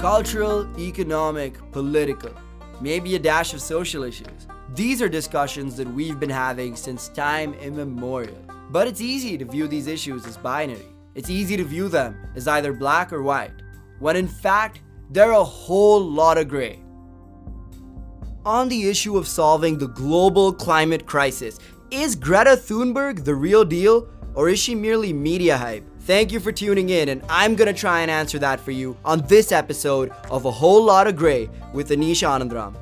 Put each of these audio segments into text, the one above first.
cultural, economic, political, maybe a dash of social issues. These are discussions that we've been having since time immemorial. But it's easy to view these issues as binary. It's easy to view them as either black or white, when in fact, they're a whole lot of gray. On the issue of solving the global climate crisis, is Greta Thunberg the real deal, or is she merely media hype? Thank you for tuning in, and I'm gonna try and answer that for you on this episode of A Whole Lotta Gray with Anish Anandram.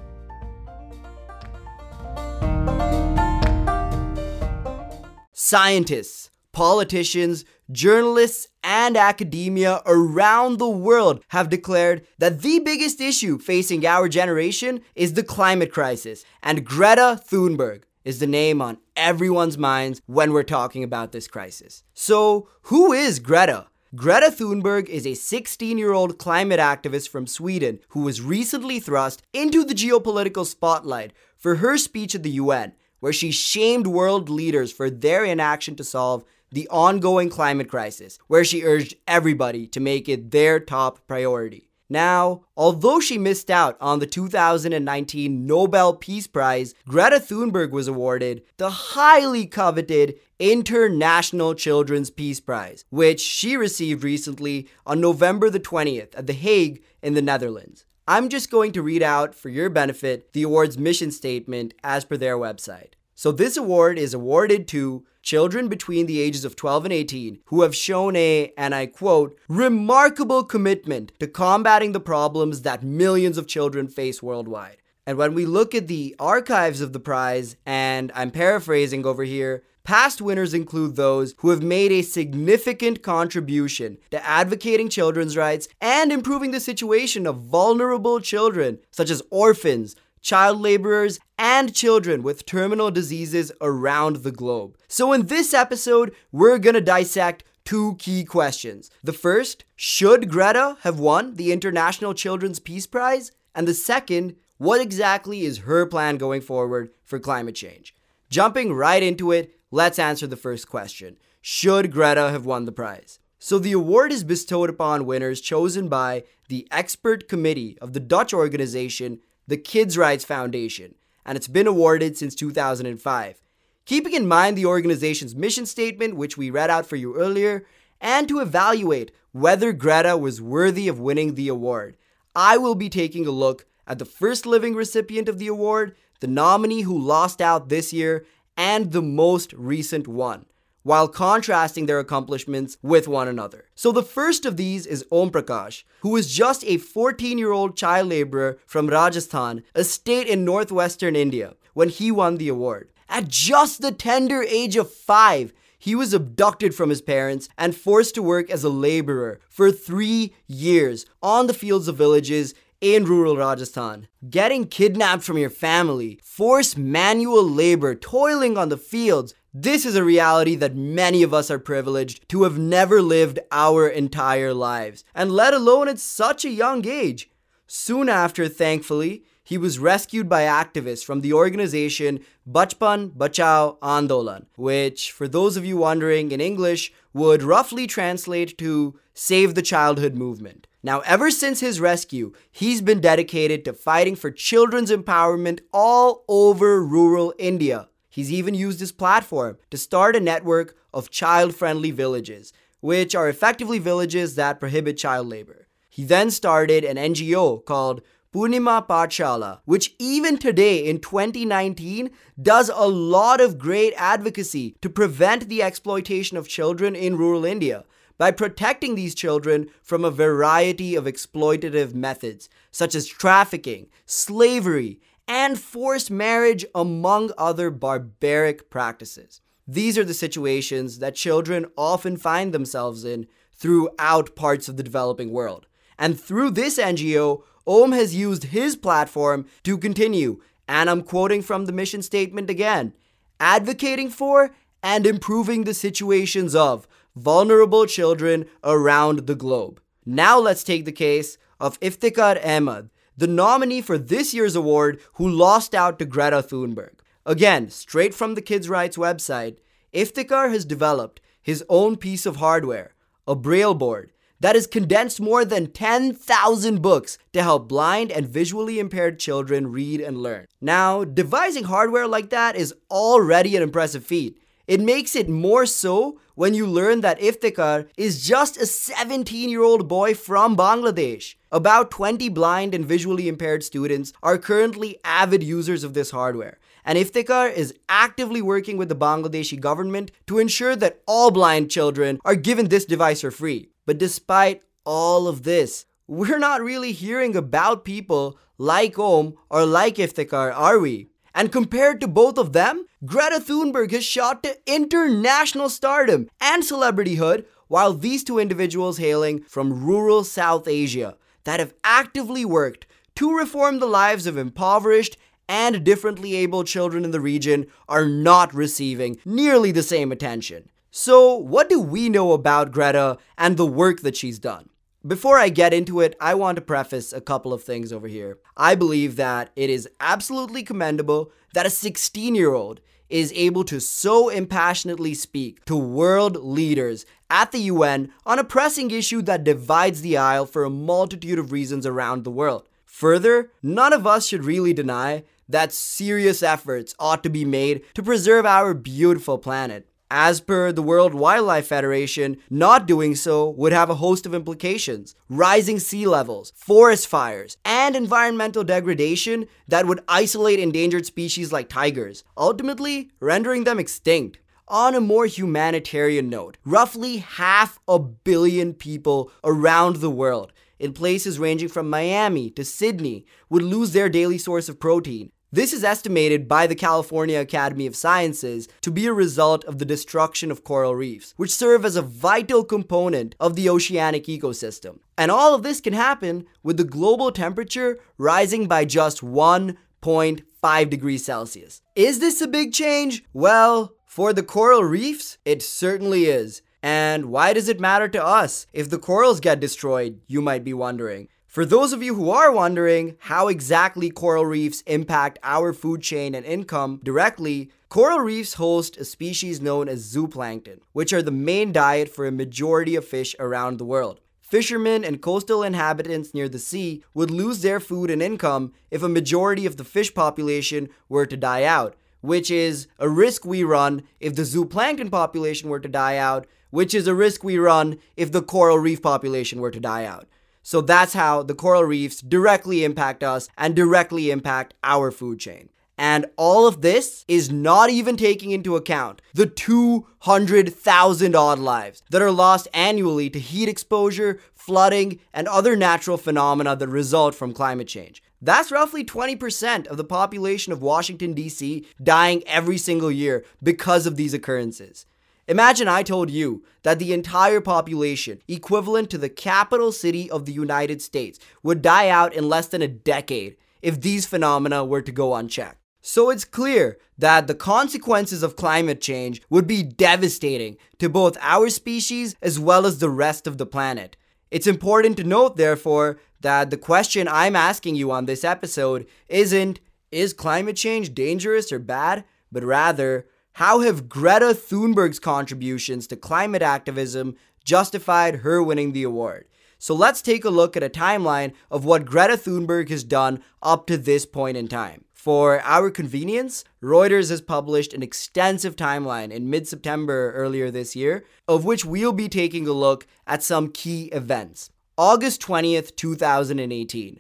Scientists, politicians, journalists, and academia around the world have declared that the biggest issue facing our generation is the climate crisis, and Greta Thunberg is the name on everyone's minds when we're talking about this crisis. So, who is Greta? Greta Thunberg is a 16 year old climate activist from Sweden who was recently thrust into the geopolitical spotlight for her speech at the UN, where she shamed world leaders for their inaction to solve the ongoing climate crisis, where she urged everybody to make it their top priority. Now, although she missed out on the 2019 Nobel Peace Prize, Greta Thunberg was awarded the highly coveted International Children's Peace Prize, which she received recently on November the 20th at The Hague in the Netherlands. I'm just going to read out for your benefit the award's mission statement as per their website. So, this award is awarded to children between the ages of 12 and 18 who have shown a, and I quote, remarkable commitment to combating the problems that millions of children face worldwide. And when we look at the archives of the prize, and I'm paraphrasing over here, Past winners include those who have made a significant contribution to advocating children's rights and improving the situation of vulnerable children, such as orphans, child laborers, and children with terminal diseases around the globe. So, in this episode, we're gonna dissect two key questions. The first, should Greta have won the International Children's Peace Prize? And the second, what exactly is her plan going forward for climate change? Jumping right into it, let's answer the first question Should Greta have won the prize? So, the award is bestowed upon winners chosen by the expert committee of the Dutch organization the KidsRights Foundation, and it's been awarded since 2005. Keeping in mind the organization's mission statement, which we read out for you earlier, and to evaluate whether Greta was worthy of winning the award, I will be taking a look at the first living recipient of the award, the nominee who lost out this year, and the most recent one while contrasting their accomplishments with one another. So the first of these is Om Prakash, who was just a 14 year old child laborer from Rajasthan, a state in northwestern India, when he won the award. At just the tender age of five, he was abducted from his parents and forced to work as a laborer for three years on the fields of villages in rural Rajasthan. Getting kidnapped from your family, forced manual labor, toiling on the fields, this is a reality that many of us are privileged to have never lived our entire lives, and let alone at such a young age. Soon after, thankfully, he was rescued by activists from the organization Bachpan Bachao Andolan, which, for those of you wondering in English, would roughly translate to Save the Childhood Movement. Now, ever since his rescue, he's been dedicated to fighting for children's empowerment all over rural India. He's even used his platform to start a network of child friendly villages, which are effectively villages that prohibit child labor. He then started an NGO called Purnima Pathshala, which even today in 2019 does a lot of great advocacy to prevent the exploitation of children in rural India by protecting these children from a variety of exploitative methods, such as trafficking, slavery, and forced marriage, among other barbaric practices. These are the situations that children often find themselves in throughout parts of the developing world. And through this NGO, Om has used his platform to continue, and I'm quoting from the mission statement again advocating for and improving the situations of vulnerable children around the globe. Now let's take the case of Iftikhar Ahmed, the nominee for this year's award who lost out to Greta Thunberg. Again, straight from the KidsRights website, Iftikhar has developed his own piece of hardware, a braille board, that has condensed more than 10,000 books to help blind and visually impaired children read and learn. Now, devising hardware like that is already an impressive feat. It makes it more so when you learn that Iftikhar is just a 17 year old boy from Bangladesh. About 20 blind and visually impaired students are currently avid users of this hardware, and Iftikhar is actively working with the Bangladeshi government to ensure that all blind children are given this device for free. But despite all of this, we're not really hearing about people like Om or like Iftikhar, are we? And compared to both of them, Greta Thunberg has shot to international stardom and celebrityhood, while these two individuals hailing from rural South Asia that have actively worked to reform the lives of impoverished and differently able children in the region are not receiving nearly the same attention. So, what do we know about Greta and the work that she's done? Before I get into it, I want to preface a couple of things over here. I believe that it is absolutely commendable that a 16 year old is able to so impassionately speak to world leaders at the UN on a pressing issue that divides the aisle for a multitude of reasons around the world. Further, none of us should really deny that serious efforts ought to be made to preserve our beautiful planet. As per the World Wildlife Federation, not doing so would have a host of implications rising sea levels, forest fires, and environmental degradation that would isolate endangered species like tigers, ultimately rendering them extinct. On a more humanitarian note, roughly half a billion people around the world, in places ranging from Miami to Sydney, would lose their daily source of protein, this is estimated by the California Academy of Sciences to be a result of the destruction of coral reefs, which serve as a vital component of the oceanic ecosystem. And all of this can happen with the global temperature rising by just 1.5 degrees Celsius. Is this a big change? Well, for the coral reefs, it certainly is. And why does it matter to us if the corals get destroyed, you might be wondering? For those of you who are wondering how exactly coral reefs impact our food chain and income directly, coral reefs host a species known as zooplankton, which are the main diet for a majority of fish around the world. Fishermen and coastal inhabitants near the sea would lose their food and income if a majority of the fish population were to die out, which is a risk we run if the zooplankton population were to die out, which is a risk we run if the coral reef population were to die out. So that's how the coral reefs directly impact us and directly impact our food chain. And all of this is not even taking into account the 200,000 odd lives that are lost annually to heat exposure, flooding, and other natural phenomena that result from climate change. That's roughly 20% of the population of Washington, D.C. dying every single year because of these occurrences. Imagine I told you that the entire population, equivalent to the capital city of the United States, would die out in less than a decade if these phenomena were to go unchecked. So it's clear that the consequences of climate change would be devastating to both our species as well as the rest of the planet. It's important to note, therefore, that the question I'm asking you on this episode isn't, is climate change dangerous or bad? But rather, how have Greta Thunberg's contributions to climate activism justified her winning the award? So let's take a look at a timeline of what Greta Thunberg has done up to this point in time. For our convenience, Reuters has published an extensive timeline in mid September earlier this year, of which we'll be taking a look at some key events. August 20th, 2018.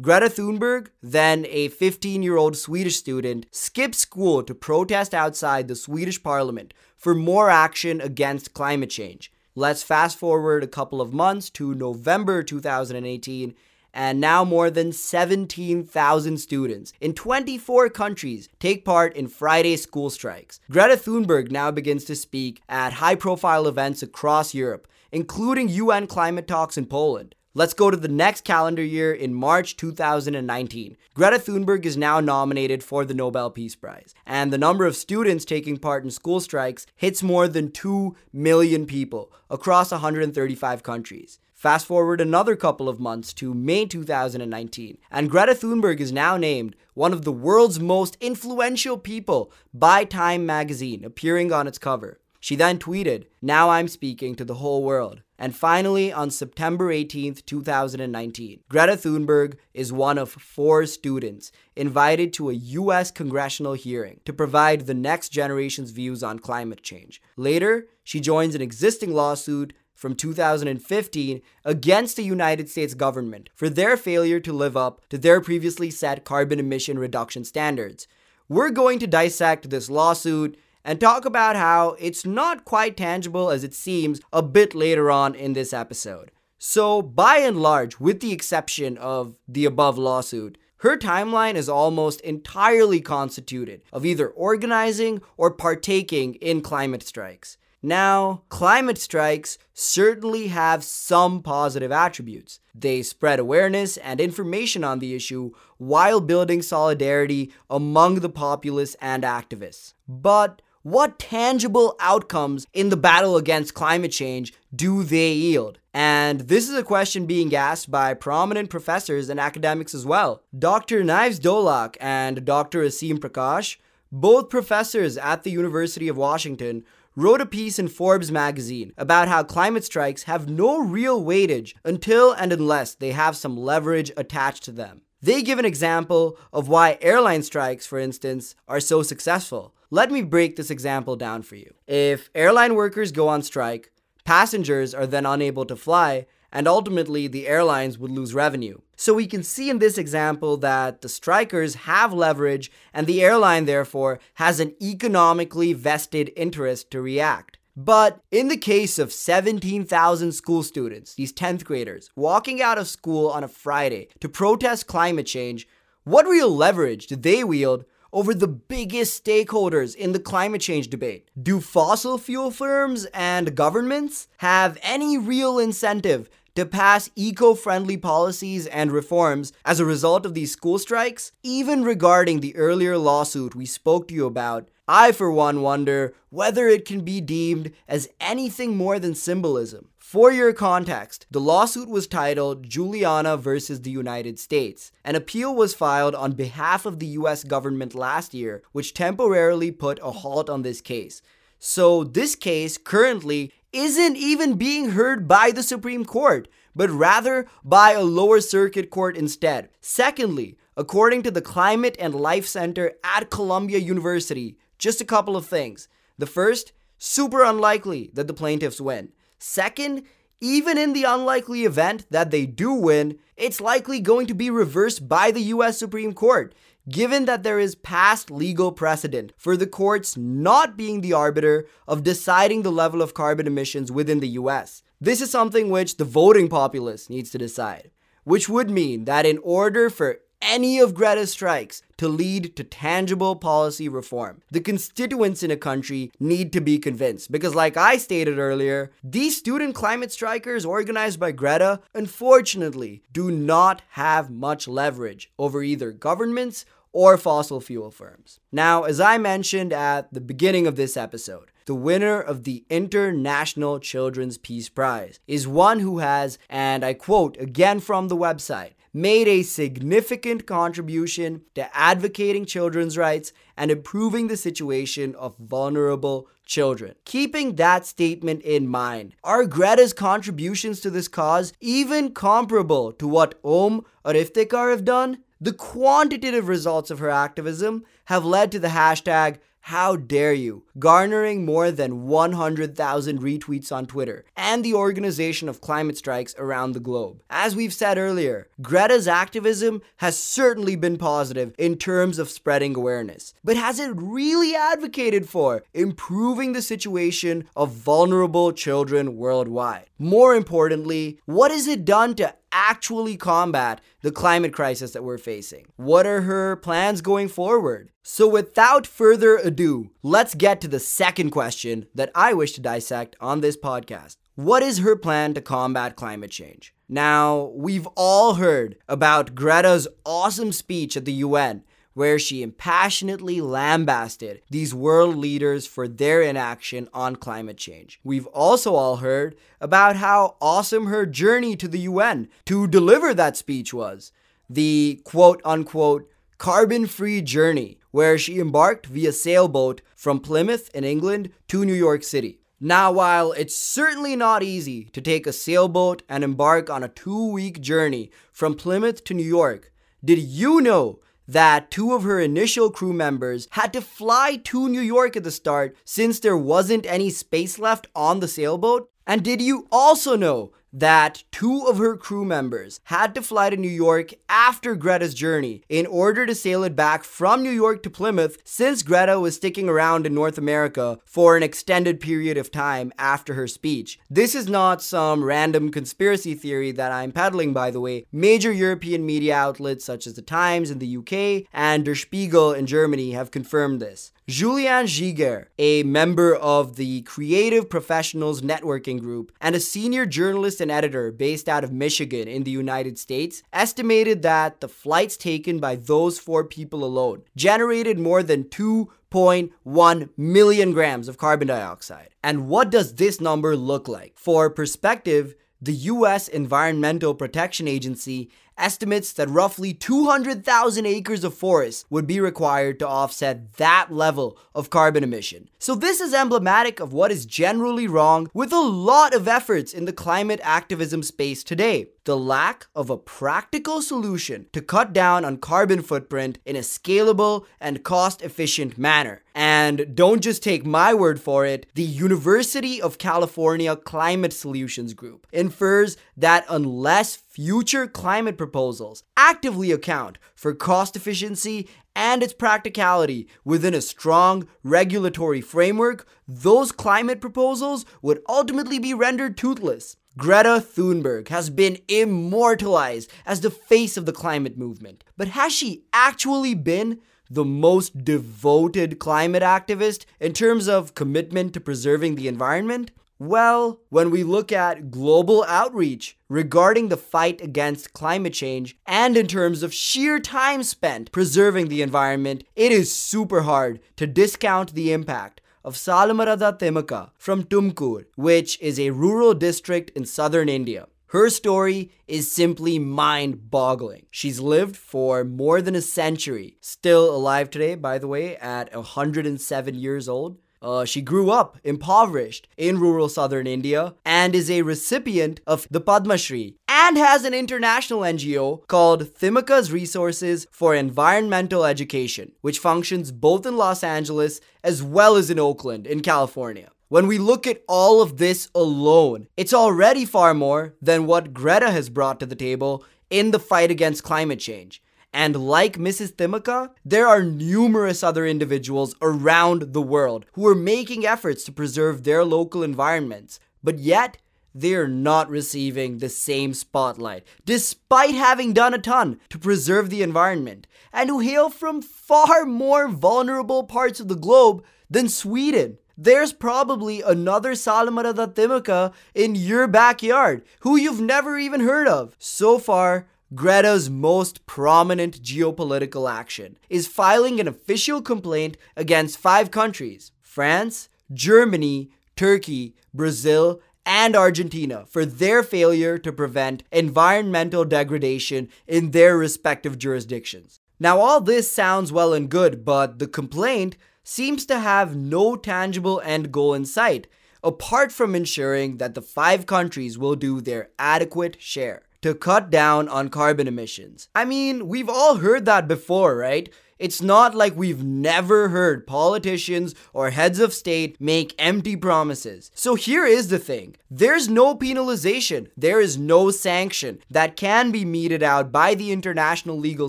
Greta Thunberg, then a 15 year old Swedish student, skipped school to protest outside the Swedish parliament for more action against climate change. Let's fast forward a couple of months to November 2018, and now more than 17,000 students in 24 countries take part in Friday school strikes. Greta Thunberg now begins to speak at high profile events across Europe, including UN climate talks in Poland. Let's go to the next calendar year in March 2019. Greta Thunberg is now nominated for the Nobel Peace Prize, and the number of students taking part in school strikes hits more than 2 million people across 135 countries. Fast forward another couple of months to May 2019, and Greta Thunberg is now named one of the world's most influential people by Time magazine, appearing on its cover. She then tweeted, Now I'm speaking to the whole world. And finally, on September 18th, 2019, Greta Thunberg is one of four students invited to a US congressional hearing to provide the next generation's views on climate change. Later, she joins an existing lawsuit from 2015 against the United States government for their failure to live up to their previously set carbon emission reduction standards. We're going to dissect this lawsuit and talk about how it's not quite tangible as it seems a bit later on in this episode. So, by and large, with the exception of the above lawsuit, her timeline is almost entirely constituted of either organizing or partaking in climate strikes. Now, climate strikes certainly have some positive attributes. They spread awareness and information on the issue while building solidarity among the populace and activists. But what tangible outcomes in the battle against climate change do they yield? And this is a question being asked by prominent professors and academics as well. Dr. Nives Dolšak and Dr. Aseem Prakash, both professors at the University of Washington, wrote a piece in Forbes magazine about how climate strikes have no real weightage until and unless they have some leverage attached to them. They give an example of why airline strikes, for instance, are so successful. Let me break this example down for you. If airline workers go on strike, passengers are then unable to fly, and ultimately the airlines would lose revenue. So we can see in this example that the strikers have leverage, and the airline, therefore, has an economically vested interest to react. But in the case of 17,000 school students, these 10th graders, walking out of school on a Friday to protest climate change, what real leverage do they wield over the biggest stakeholders in the climate change debate. Do fossil fuel firms and governments have any real incentive to pass eco friendly policies and reforms as a result of these school strikes? Even regarding the earlier lawsuit we spoke to you about, I for one wonder whether it can be deemed as anything more than symbolism. For your context, the lawsuit was titled Juliana versus the United States. An appeal was filed on behalf of the US government last year, which temporarily put a halt on this case. So, this case currently isn't even being heard by the Supreme Court, but rather by a lower circuit court instead. Secondly, according to the Climate and Life Center at Columbia University, just a couple of things. The first, super unlikely that the plaintiffs win. Second, even in the unlikely event that they do win, it's likely going to be reversed by the US Supreme Court, given that there is past legal precedent for the courts not being the arbiter of deciding the level of carbon emissions within the US. This is something which the voting populace needs to decide, which would mean that in order for any of Greta's strikes to lead to tangible policy reform. The constituents in a country need to be convinced because, like I stated earlier, these student climate strikers organized by Greta unfortunately do not have much leverage over either governments or fossil fuel firms. Now, as I mentioned at the beginning of this episode, the winner of the International Children's Peace Prize is one who has, and I quote again from the website, made a significant contribution to advocating children's rights and improving the situation of vulnerable children. Keeping that statement in mind, are Greta's contributions to this cause even comparable to what Om or Iftikhar have done? The quantitative results of her activism have led to the hashtag how dare you? Garnering more than 100,000 retweets on Twitter and the organization of climate strikes around the globe. As we've said earlier, Greta's activism has certainly been positive in terms of spreading awareness. But has it really advocated for improving the situation of vulnerable children worldwide? More importantly, what has it done to actually combat the climate crisis that we're facing? What are her plans going forward? So, without further ado, let's get to the second question that I wish to dissect on this podcast. What is her plan to combat climate change? Now, we've all heard about Greta's awesome speech at the UN where she impassionately lambasted these world leaders for their inaction on climate change. We've also all heard about how awesome her journey to the UN to deliver that speech was. The quote unquote carbon free journey, where she embarked via sailboat from Plymouth in England to New York City. Now, while it's certainly not easy to take a sailboat and embark on a two week journey from Plymouth to New York, did you know that two of her initial crew members had to fly to New York at the start since there wasn't any space left on the sailboat? And did you also know that two of her crew members had to fly to New York after Greta's journey in order to sail it back from New York to Plymouth since Greta was sticking around in North America for an extended period of time after her speech. This is not some random conspiracy theory that I'm peddling, by the way. Major European media outlets such as The Times in the UK and Der Spiegel in Germany have confirmed this. Julian Giguère, a member of the Creative Professionals Networking Group and a senior journalist and editor based out of Michigan in the United States, estimated that the flights taken by those four people alone generated more than 2.1 million grams of carbon dioxide. And what does this number look like? For perspective, the US Environmental Protection Agency estimates that roughly 200,000 acres of forest would be required to offset that level of carbon emission. So, this is emblematic of what is generally wrong with a lot of efforts in the climate activism space today the lack of a practical solution to cut down on carbon footprint in a scalable and cost efficient manner. And don't just take my word for it, the University of California Climate Solutions Group infers that unless future climate proposals actively account for cost efficiency and its practicality within a strong regulatory framework, those climate proposals would ultimately be rendered toothless. Greta Thunberg has been immortalized as the face of the climate movement. But has she actually been the most devoted climate activist in terms of commitment to preserving the environment? Well, when we look at global outreach regarding the fight against climate change and in terms of sheer time spent preserving the environment, it is super hard to discount the impact of Saalumarada Thimmakka from Tumkur, which is a rural district in southern India. Her story is simply mind boggling. She's lived for more than a century, still alive today, by the way, at 107 years old. Uh, she grew up impoverished in rural southern India and is a recipient of the Padma Shri and has an international NGO called Thimmakka's Resources for Environmental Education, which functions both in Los Angeles as well as in Oakland in California. When we look at all of this alone, it's already far more than what Greta has brought to the table in the fight against climate change. And like Mrs. Thimmakka, there are numerous other individuals around the world who are making efforts to preserve their local environments, but yet they're not receiving the same spotlight, despite having done a ton to preserve the environment, and who hail from far more vulnerable parts of the globe than Sweden. There's probably another Saalumarada Thimmakka in your backyard who you've never even heard of. So far, Greta's most prominent geopolitical action is filing an official complaint against five countries France, Germany, Turkey, Brazil, and Argentina for their failure to prevent environmental degradation in their respective jurisdictions. Now, all this sounds well and good, but the complaint seems to have no tangible end goal in sight, apart from ensuring that the five countries will do their adequate share to cut down on carbon emissions. I mean, we've all heard that before, right? It's not like we've never heard politicians or heads of state make empty promises. So here is the thing there's no penalization, there is no sanction that can be meted out by the international legal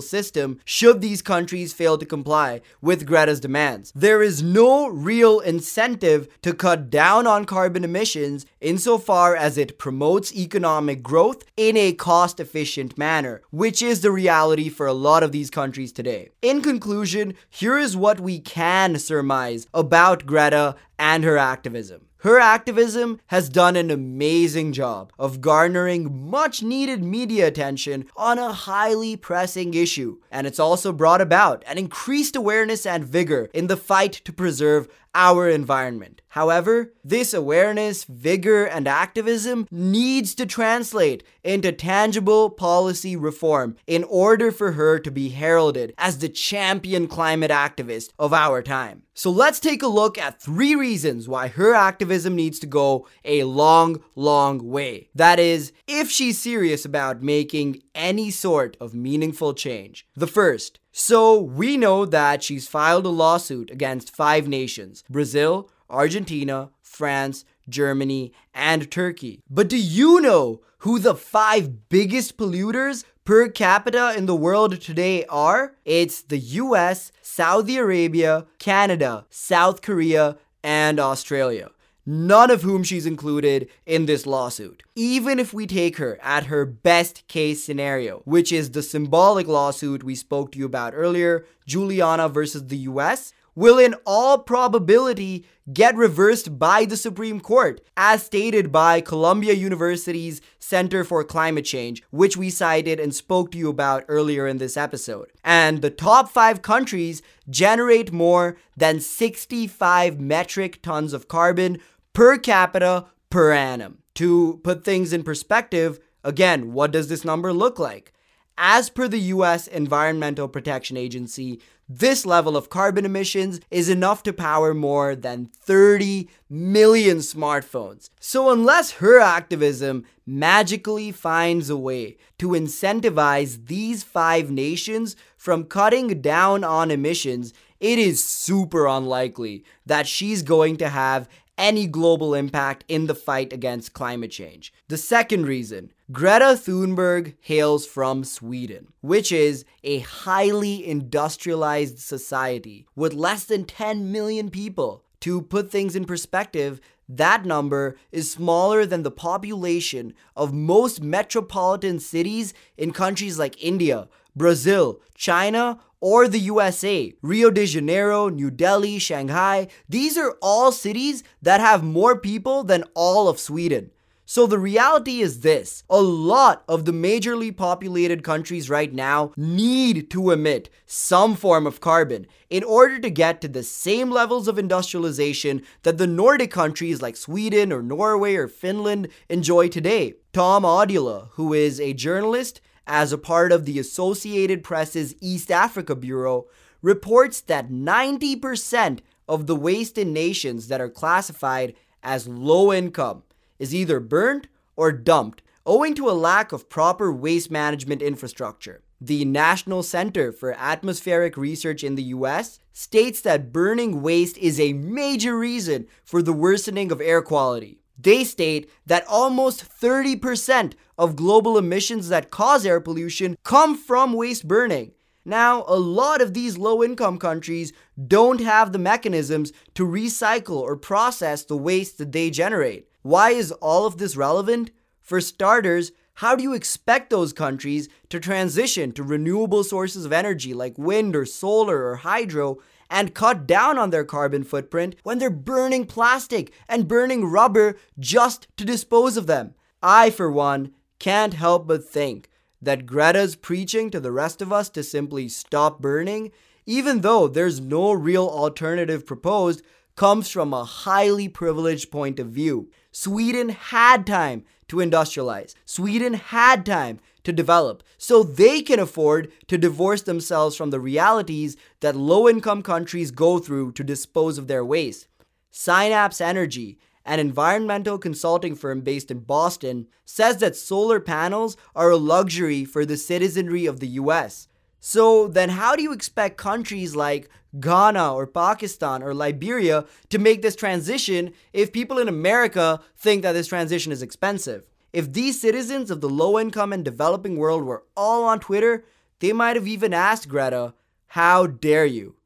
system should these countries fail to comply with Greta's demands. There is no real incentive to cut down on carbon emissions insofar as it promotes economic growth in a cost efficient manner, which is the reality for a lot of these countries today. In conclusion, conclusion, here is what we can surmise about Greta and her activism. Her activism has done an amazing job of garnering much needed media attention on a highly pressing issue, and it's also brought about an increased awareness and vigor in the fight to preserve our environment. However, this awareness, vigor, and activism needs to translate into tangible policy reform in order for her to be heralded as the champion climate activist of our time. So let's take a look at three reasons why her activism needs to go a long, long way. That is, if she's serious about making any sort of meaningful change. The first, so we know that she's filed a lawsuit against five nations Brazil, Argentina, France, Germany, and Turkey. But do you know who the five biggest polluters per capita in the world today are? It's the US, Saudi Arabia, Canada, South Korea, and Australia. None of whom she's included in this lawsuit. Even if we take her at her best case scenario, which is the symbolic lawsuit we spoke to you about earlier, Juliana versus the US, will in all probability get reversed by the Supreme Court, as stated by Columbia University's Center for Climate Change, which we cited and spoke to you about earlier in this episode. And the top five countries generate more than 65 metric tons of carbon per capita per annum. To put things in perspective, again, what does this number look like? As per the US Environmental Protection Agency, this level of carbon emissions is enough to power more than 30 million smartphones. So, unless her activism magically finds a way to incentivize these five nations from cutting down on emissions, it is super unlikely that she's going to have any global impact in the fight against climate change. The second reason Greta Thunberg hails from Sweden, which is a highly industrialized society with less than 10 million people. To put things in perspective, that number is smaller than the population of most metropolitan cities in countries like India, Brazil, China, or the USA. Rio de Janeiro, New Delhi, Shanghai, these are all cities that have more people than all of Sweden. So the reality is this a lot of the majorly populated countries right now need to emit some form of carbon in order to get to the same levels of industrialization that the Nordic countries like Sweden or Norway or Finland enjoy today. Tom Odula, who is a journalist as a part of the Associated Press's East Africa Bureau, reports that 90% of the waste in nations that are classified as low income is either burned or dumped owing to a lack of proper waste management infrastructure. The National Center for Atmospheric Research in the US states that burning waste is a major reason for the worsening of air quality. They state that almost 30% of global emissions that cause air pollution come from waste burning. Now, a lot of these low income countries don't have the mechanisms to recycle or process the waste that they generate. Why is all of this relevant? For starters, how do you expect those countries to transition to renewable sources of energy like wind or solar or hydro and cut down on their carbon footprint when they're burning plastic and burning rubber just to dispose of them? I, for one, can't help but think that Greta's preaching to the rest of us to simply stop burning, even though there's no real alternative proposed, comes from a highly privileged point of view. Sweden had time to industrialize. Sweden had time to develop so they can afford to divorce themselves from the realities that low income countries go through to dispose of their waste. Synapse Energy, an environmental consulting firm based in Boston, says that solar panels are a luxury for the citizenry of the US. So then, how do you expect countries like Ghana or Pakistan or Liberia to make this transition if people in America think that this transition is expensive? If these citizens of the low income and developing world were all on Twitter, they might have even asked Greta, How dare you?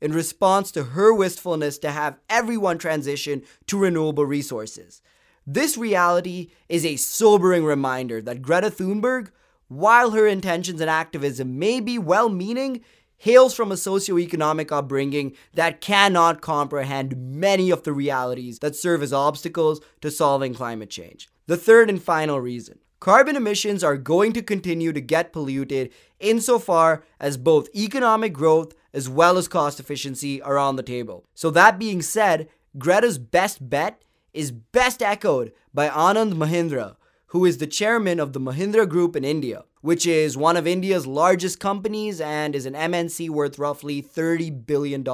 in response to her wistfulness to have everyone transition to renewable resources. This reality is a sobering reminder that Greta Thunberg while her intentions and activism may be well meaning, hails from a socioeconomic upbringing that cannot comprehend many of the realities that serve as obstacles to solving climate change. The third and final reason carbon emissions are going to continue to get polluted insofar as both economic growth as well as cost efficiency are on the table. So, that being said, Greta's best bet is best echoed by Anand Mahindra, who is the chairman of the Mahindra Group in India, which is one of India's largest companies and is an MNC worth roughly $30 billion.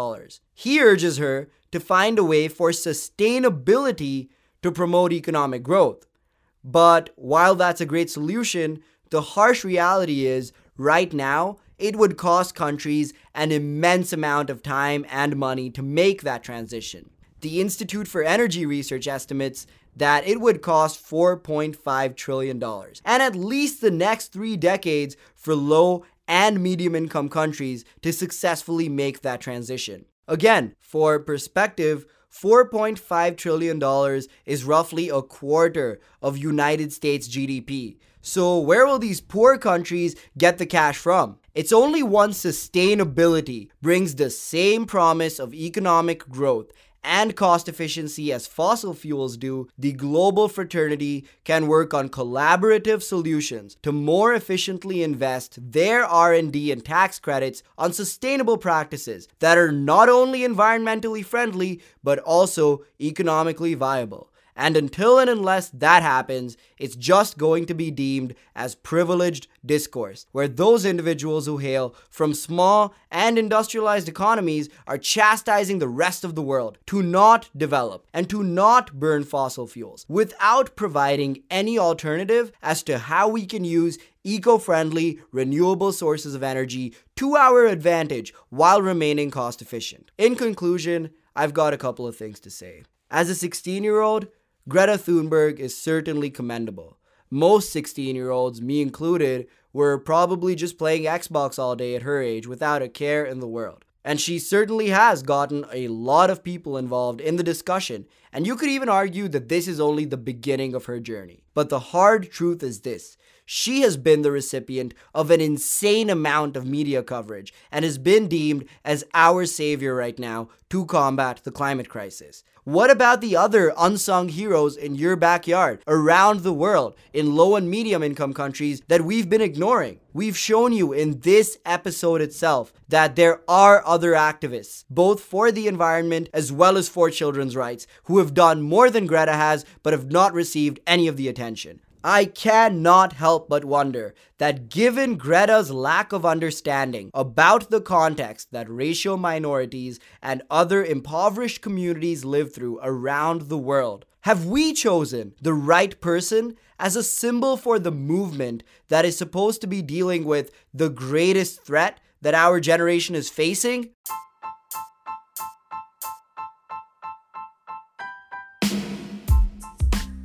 He urges her to find a way for sustainability to promote economic growth. But while that's a great solution, the harsh reality is right now, it would cost countries an immense amount of time and money to make that transition. The Institute for Energy Research estimates that it would cost $4.5 trillion, and at least the next three decades for low and medium income countries to successfully make that transition. Again, for perspective, $4.5 trillion is roughly a quarter of United States GDP. So where will these poor countries get the cash from? It's only once sustainability brings the same promise of economic growth and cost efficiency as fossil fuels do, the global fraternity can work on collaborative solutions to more efficiently invest their R&D and tax credits on sustainable practices that are not only environmentally friendly but also economically viable. And until and unless that happens, it's just going to be deemed as privileged discourse, where those individuals who hail from small and industrialized economies are chastising the rest of the world to not develop and to not burn fossil fuels without providing any alternative as to how we can use eco friendly, renewable sources of energy to our advantage while remaining cost efficient. In conclusion, I've got a couple of things to say. As a 16 year old, Greta Thunberg is certainly commendable. Most 16 year olds, me included, were probably just playing Xbox all day at her age without a care in the world. And she certainly has gotten a lot of people involved in the discussion, and you could even argue that this is only the beginning of her journey. But the hard truth is this she has been the recipient of an insane amount of media coverage and has been deemed as our savior right now to combat the climate crisis. What about the other unsung heroes in your backyard, around the world, in low and medium income countries that we've been ignoring? We've shown you in this episode itself that there are other activists, both for the environment as well as for children's rights, who have done more than Greta has but have not received any of the attention. I cannot help but wonder that given Greta's lack of understanding about the context that racial minorities and other impoverished communities live through around the world, have we chosen the right person as a symbol for the movement that is supposed to be dealing with the greatest threat that our generation is facing?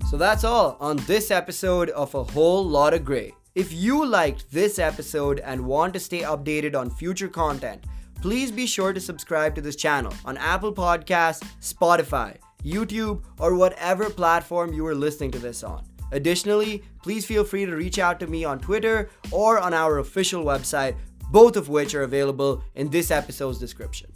So that's all on this episode of A Whole Lotta Gray. If you liked this episode and want to stay updated on future content, please be sure to subscribe to this channel on Apple Podcasts, Spotify, YouTube, or whatever platform you are listening to this on. Additionally, please feel free to reach out to me on Twitter or on our official website, both of which are available in this episode's description.